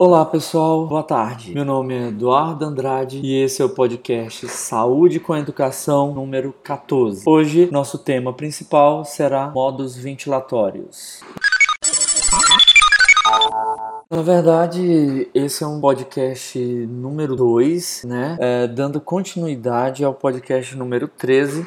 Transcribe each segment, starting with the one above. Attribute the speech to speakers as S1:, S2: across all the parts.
S1: Olá pessoal, boa tarde. Meu nome é Eduardo Andrade e esse é o podcast Saúde com Educação número 14. Hoje, nosso tema principal será modos ventilatórios. Na verdade, esse é um podcast número 2, né? É, dando continuidade ao podcast número 13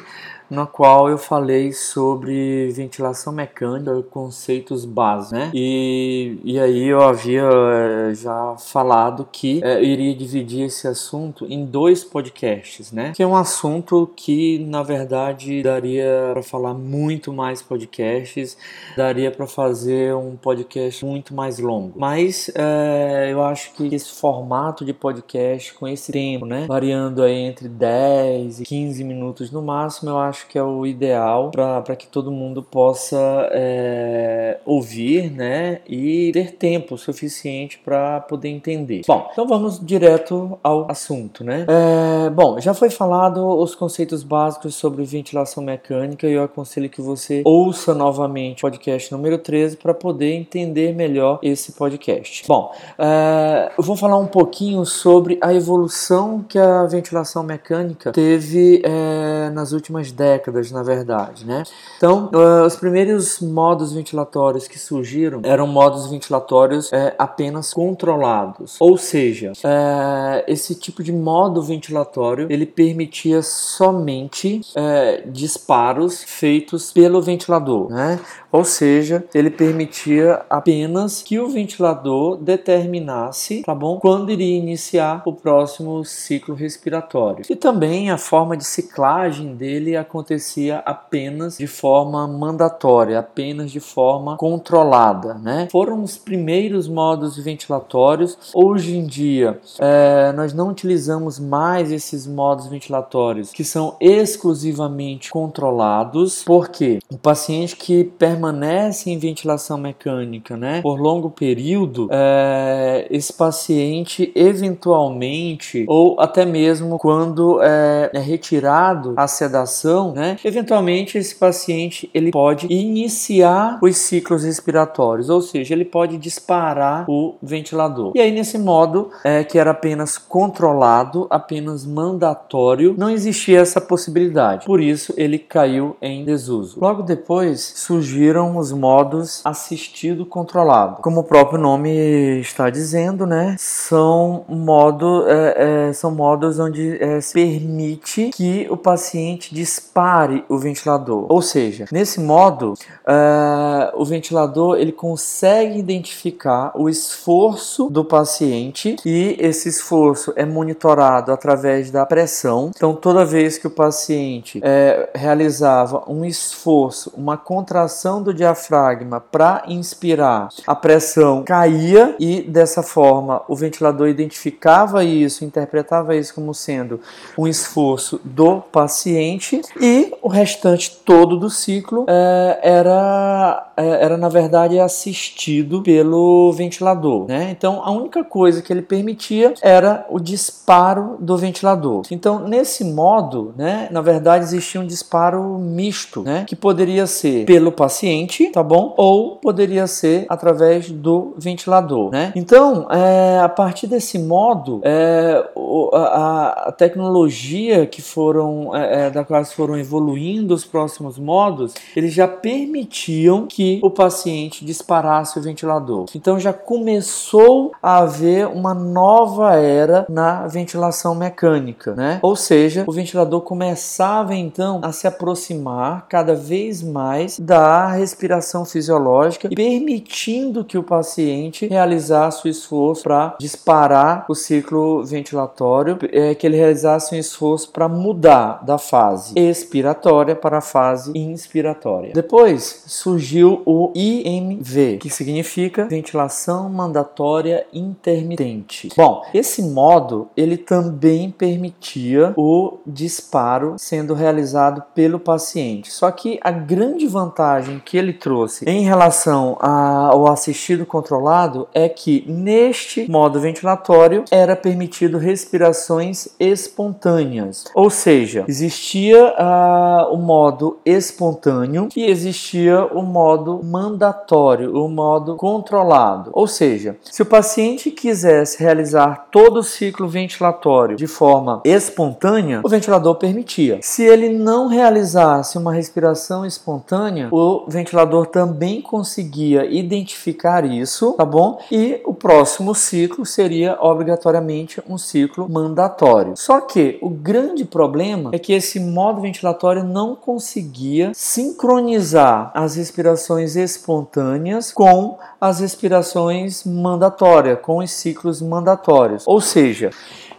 S1: na qual eu falei sobre ventilação mecânica, conceitos básicos, né? E, e aí eu havia eh, já falado que é, iria dividir esse assunto em dois podcasts, né? Que é um assunto que, na verdade, daria para falar muito mais podcasts, daria para fazer um podcast muito mais longo. Mas é, eu acho que esse formato de podcast, com esse tempo, né? Variando aí entre 10 e 15 minutos no máximo, eu acho acho que é o ideal para que todo mundo possa é, ouvir né, e ter tempo suficiente para poder entender. Bom, então vamos direto ao assunto. Né? É, bom, já foi falado os conceitos básicos sobre ventilação mecânica e eu aconselho que você ouça novamente o podcast número 13 para poder entender melhor esse podcast. Bom, é, eu vou falar um pouquinho sobre a evolução que a ventilação mecânica teve é, nas últimas décadas décadas, na verdade, né? Então, uh, os primeiros modos ventilatórios que surgiram eram modos ventilatórios uh, apenas controlados, ou seja, uh, esse tipo de modo ventilatório ele permitia somente eh, disparos feitos pelo ventilador, né? Ou seja, ele permitia apenas que o ventilador determinasse, tá bom, quando iria iniciar o próximo ciclo respiratório. E também a forma de ciclagem dele apenas de forma mandatória, apenas de forma controlada, né? Foram os primeiros modos ventilatórios. Hoje em dia, é, nós não utilizamos mais esses modos ventilatórios que são exclusivamente controlados, porque o paciente que permanece permanece em ventilação mecânica né, por longo período, é, esse paciente eventualmente, ou até mesmo quando é, é retirado a sedação, né, eventualmente esse paciente ele pode iniciar os ciclos respiratórios, ou seja, ele pode disparar o ventilador. E aí nesse modo é, que era apenas controlado, apenas mandatório, não existia essa possibilidade. Por isso ele caiu em desuso. Logo depois surgiram os modos assistido controlado. Como o próprio nome está dizendo, né, são, modo, é, é, são modos onde é, se permite que o paciente dispare o ventilador. Ou seja, nesse modo, é, o ventilador ele consegue identificar o esforço do paciente e esse esforço é monitorado através da pressão. Então, toda vez que o paciente é, realizava um esforço, uma contração do diafragma para inspirar, a pressão caía e dessa forma o ventilador identificava isso, interpretava isso como sendo um esforço do paciente e o restante todo do ciclo é, era, é, era na verdade assistido pelo ventilador. Né? Então a única coisa que ele permitia era o disparo do ventilador. Então nesse modo, né, na verdade existia um disparo misto, né, que poderia ser pelo paciente tá bom? Ou poderia ser através do ventilador, né? Então, é, a partir desse modo, é, a, a, tecnologia que foram, é, é, da qual foram evoluindo os próximos modos, eles já permitiam que o paciente disparasse o ventilador. Então, já começou a haver uma nova era na ventilação mecânica, né? Ou seja, o ventilador começava então a se aproximar cada vez mais da respiração fisiológica permitindo que o paciente realizasse o esforço para disparar o ciclo ventilatório, é, que ele realizasse um esforço para mudar da fase expiratória para a fase inspiratória. Depois surgiu o IMV, que significa ventilação mandatória intermitente. Bom, esse modo ele também permitia o disparo sendo realizado pelo paciente. Só que a grande vantagem que ele trouxe em relação ao assistido controlado é que neste modo ventilatório era permitido respirações espontâneas, ou seja, existia a, o modo espontâneo e existia o modo mandatório, o modo controlado. Ou seja, se o paciente quisesse realizar todo o ciclo ventilatório de forma espontânea, o ventilador permitia. Se ele não realizasse uma respiração espontânea, o ventilador também conseguia identificar isso, tá bom? E o próximo ciclo seria obrigatoriamente um ciclo mandatório. Só que o grande problema é que esse modo ventilatório não conseguia sincronizar as respirações espontâneas com as respirações mandatórias, com os ciclos mandatórios. Ou seja,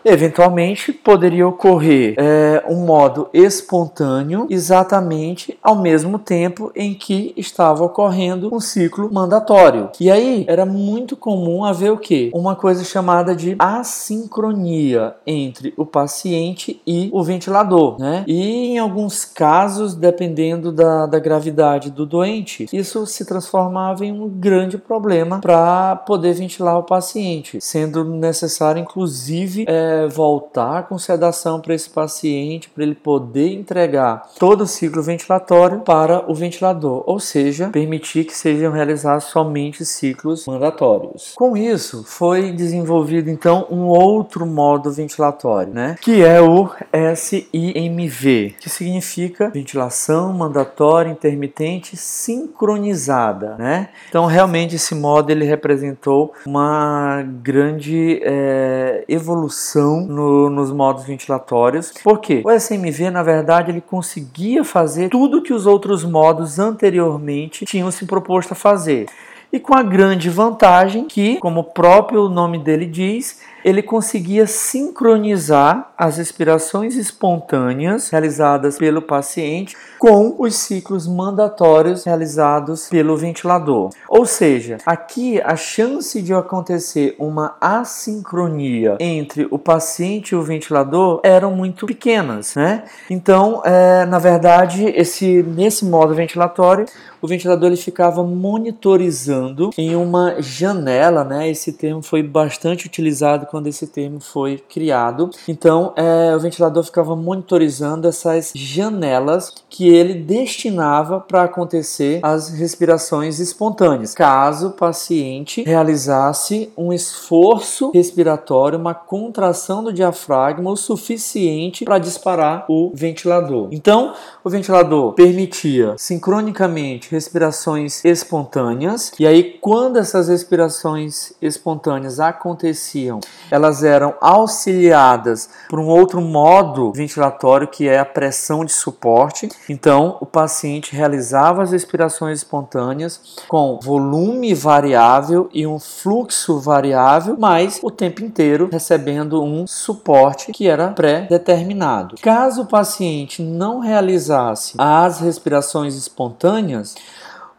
S1: eventualmente poderia ocorrer é, um modo espontâneo exatamente ao mesmo tempo em que estava ocorrendo um ciclo mandatório. E aí era muito comum haver o que? Uma coisa chamada de assincronia entre o paciente e o ventilador, né? E em alguns casos, dependendo da, da gravidade do doente, isso se transformava em um grande problema para poder ventilar o paciente, sendo necessário inclusive é, voltar com sedação para esse paciente, para ele poder entregar todo o ciclo ventilatório para o ventilador, ou seja, permitir que sejam realizados somente ciclos mandatórios. Com isso, foi desenvolvido então um outro modo ventilatório, né, que é o SIMV, que significa ventilação mandatória intermitente sincronizada, né? Então, realmente esse modo ele representou uma grande é, evolução no, nos modos ventilatórios. Por quê? O SMV, na verdade, ele conseguia fazer tudo que os outros modos anteriormente tinham se proposto a fazer. E com a grande vantagem que, como o próprio nome dele diz, ele conseguia sincronizar as respirações espontâneas realizadas pelo paciente com os ciclos mandatórios realizados pelo ventilador. Ou seja, aqui a chance de acontecer uma assincronia entre o paciente e o ventilador eram muito pequenas, né? Então, é, na verdade, esse nesse modo ventilatório, o ventilador ele ficava monitorizando em uma janela, né? Esse termo foi bastante utilizado quando esse termo foi criado. Então, é, o ventilador ficava monitorizando essas janelas que ele destinava para acontecer as respirações espontâneas, caso o paciente realizasse um esforço respiratório, uma contração do diafragma o suficiente para disparar o ventilador. Então, o ventilador permitia sincronicamente respirações espontâneas, e aí, quando essas respirações espontâneas aconteciam, elas eram auxiliadas por um outro modo ventilatório que é a pressão de suporte. Então, o paciente realizava as respirações espontâneas com volume variável e um fluxo variável, mas o tempo inteiro recebendo um suporte que era pré-determinado. Caso o paciente não realizasse as respirações espontâneas,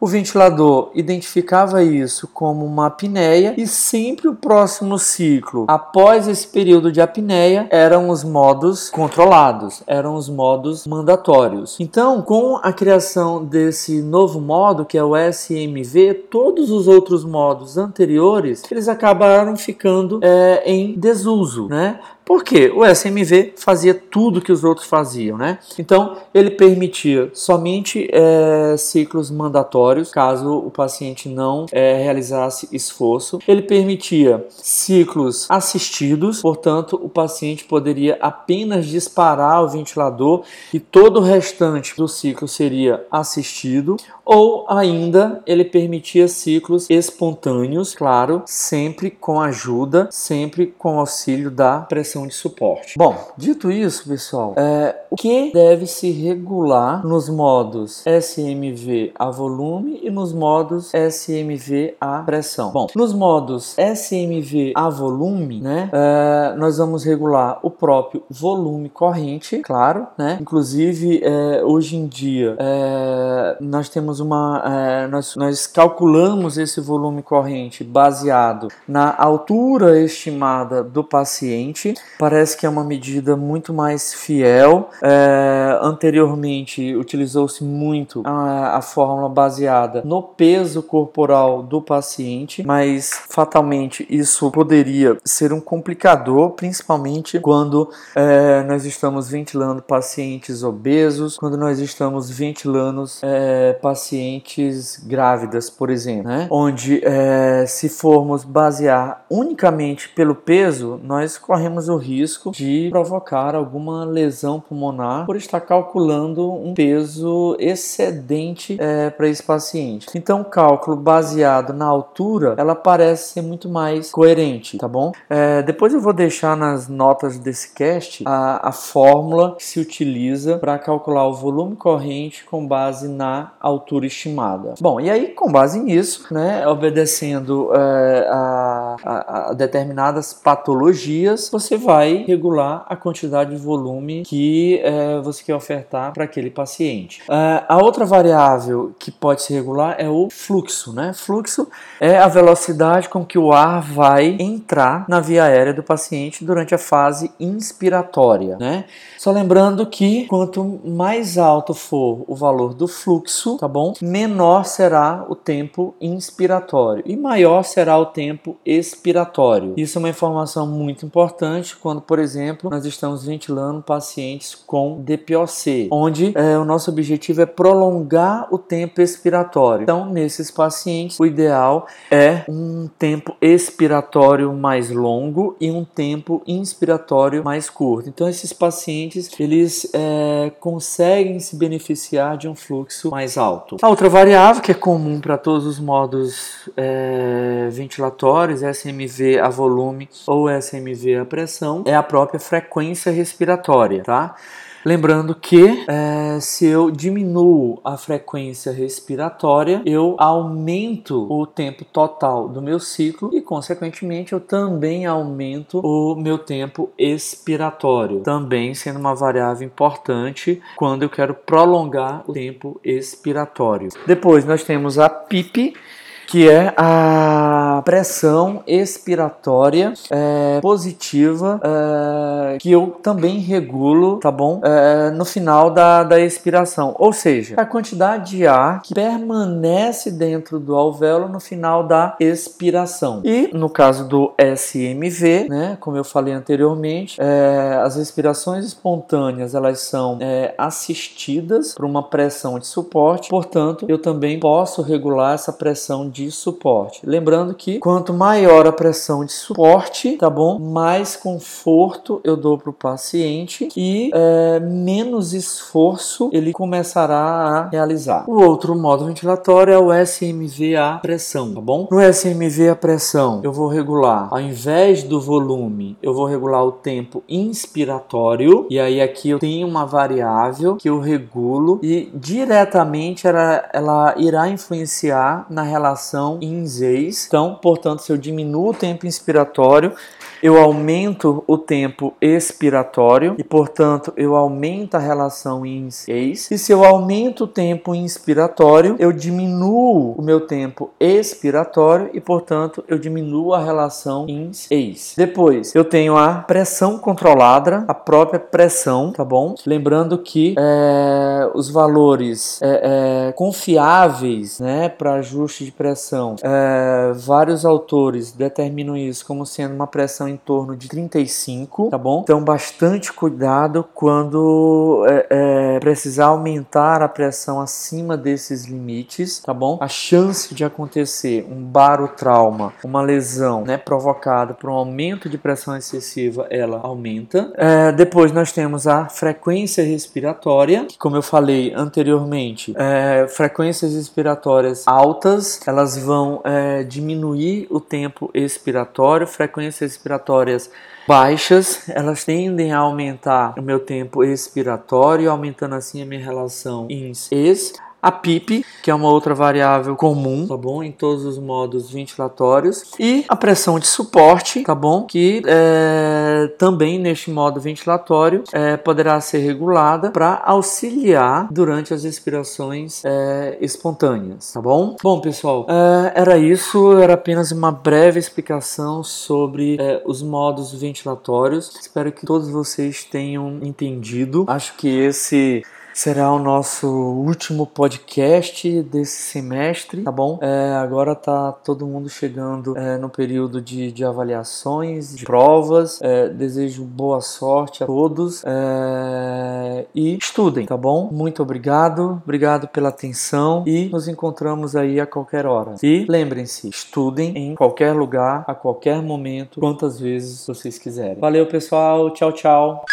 S1: o ventilador identificava isso como uma apneia e sempre o próximo ciclo, após esse período de apneia, eram os modos controlados, eram os modos mandatórios. Então, com a criação desse novo modo, que é o SMV, todos os outros modos anteriores, eles acabaram ficando é, em desuso, né? Porque o SMV fazia tudo que os outros faziam, né? Então ele permitia somente é, ciclos mandatórios, caso o paciente não é, realizasse esforço. Ele permitia ciclos assistidos, portanto o paciente poderia apenas disparar o ventilador e todo o restante do ciclo seria assistido ou ainda ele permitia ciclos espontâneos, claro, sempre com ajuda, sempre com auxílio da pressão de suporte. Bom, dito isso, pessoal, é, o que deve se regular nos modos SMV a volume e nos modos SMV a pressão? Bom, nos modos SMV a volume, né, é, nós vamos regular o próprio volume corrente, claro, né, inclusive é, hoje em dia é, nós temos uma. É, nós, nós calculamos esse volume corrente baseado na altura estimada do paciente Parece que é uma medida muito mais fiel. É, anteriormente utilizou-se muito a, a fórmula baseada no peso corporal do paciente, mas fatalmente isso poderia ser um complicador, principalmente quando é, nós estamos ventilando pacientes obesos, quando nós estamos ventilando é, pacientes grávidas, por exemplo, né? onde é, se formos basear unicamente pelo peso, nós corremos o risco de provocar alguma lesão pulmonar por estar calculando um peso excedente é, para esse paciente. Então, o cálculo baseado na altura, ela parece ser muito mais coerente, tá bom? É, depois eu vou deixar nas notas desse cast a, a fórmula que se utiliza para calcular o volume corrente com base na altura estimada. Bom, e aí com base nisso, né, obedecendo é, a, a, a determinadas patologias, você vai regular a quantidade de volume que é, você quer ofertar para aquele paciente. É, a outra variável que pode se regular é o fluxo, né? Fluxo é a velocidade com que o ar vai entrar na via aérea do paciente durante a fase inspiratória, né? Só lembrando que quanto mais alto for o valor do fluxo, tá bom? Menor será o tempo inspiratório e maior será o tempo expiratório. Isso é uma informação muito importante quando, por exemplo, nós estamos ventilando pacientes com DPOC, onde é, o nosso objetivo é prolongar o tempo expiratório. Então, nesses pacientes, o ideal é um tempo expiratório mais longo e um tempo inspiratório mais curto. Então, esses pacientes eles é, conseguem se beneficiar de um fluxo mais alto. A outra variável que é comum para todos os modos é, ventilatórios, SMV a volume ou SMV a pressão, é a própria frequência respiratória, tá? Lembrando que é, se eu diminuo a frequência respiratória, eu aumento o tempo total do meu ciclo e, consequentemente, eu também aumento o meu tempo expiratório, também sendo uma variável importante quando eu quero prolongar o tempo expiratório. Depois nós temos a PIP que é a pressão expiratória é, positiva, é, que eu também regulo, tá bom? É, no final da, da expiração, ou seja, a quantidade de ar que permanece dentro do alvéolo no final da expiração. E no caso do SMV, né, como eu falei anteriormente, é, as respirações espontâneas elas são é, assistidas por uma pressão de suporte, portanto, eu também posso regular essa pressão de suporte. Lembrando que quanto maior a pressão de suporte, tá bom? Mais conforto eu dou para o paciente e é, menos esforço ele começará a realizar. O outro modo ventilatório é o SMV a pressão, tá bom? No SMV a pressão eu vou regular, ao invés do volume, eu vou regular o tempo inspiratório e aí aqui eu tenho uma variável que eu regulo e diretamente ela, ela irá influenciar na relação ins-ex. Então, portanto, se eu diminuo o tempo inspiratório, eu aumento o tempo expiratório e, portanto, eu aumento a relação ins-ex. E se eu aumento o tempo inspiratório, eu diminuo o meu tempo expiratório e, portanto, eu diminuo a relação ins-ex. Depois, eu tenho a pressão controlada, a própria pressão, tá bom? Lembrando que é, os valores é, é, confiáveis, né, para ajuste de pressão, vários autores determinam isso como sendo uma pressão em torno de 35, tá bom? Então, bastante cuidado quando é, é, precisar aumentar a pressão acima desses limites, tá bom? A chance de acontecer um barotrauma, uma lesão, né, provocada por um aumento de pressão excessiva, ela aumenta. É, depois nós temos a frequência respiratória, que como eu falei anteriormente, é, frequências respiratórias altas, elas vão é, diminuir o tempo expiratório, frequência respiratória respiratórias baixas, elas tendem a aumentar o meu tempo expiratório, aumentando assim a minha relação ins-ex. A PIP, que é uma outra variável comum, tá bom? Em todos os modos ventilatórios. E a pressão de suporte, tá bom? Que é, também neste modo ventilatório é, poderá ser regulada para auxiliar durante as respirações é, espontâneas, tá bom? Bom, pessoal, é, era isso. Era apenas uma breve explicação sobre é, os modos ventilatórios. Espero que todos vocês tenham entendido. Acho que esse será o nosso último podcast desse semestre, tá bom? É, agora tá todo mundo chegando é, no período de, de avaliações, de provas. É, desejo boa sorte a todos é, e estudem, tá bom? Muito obrigado, obrigado pela atenção e nos encontramos aí a qualquer hora. E lembrem-se, estudem em qualquer lugar, a qualquer momento, quantas vezes vocês quiserem. Valeu, pessoal. Tchau, tchau.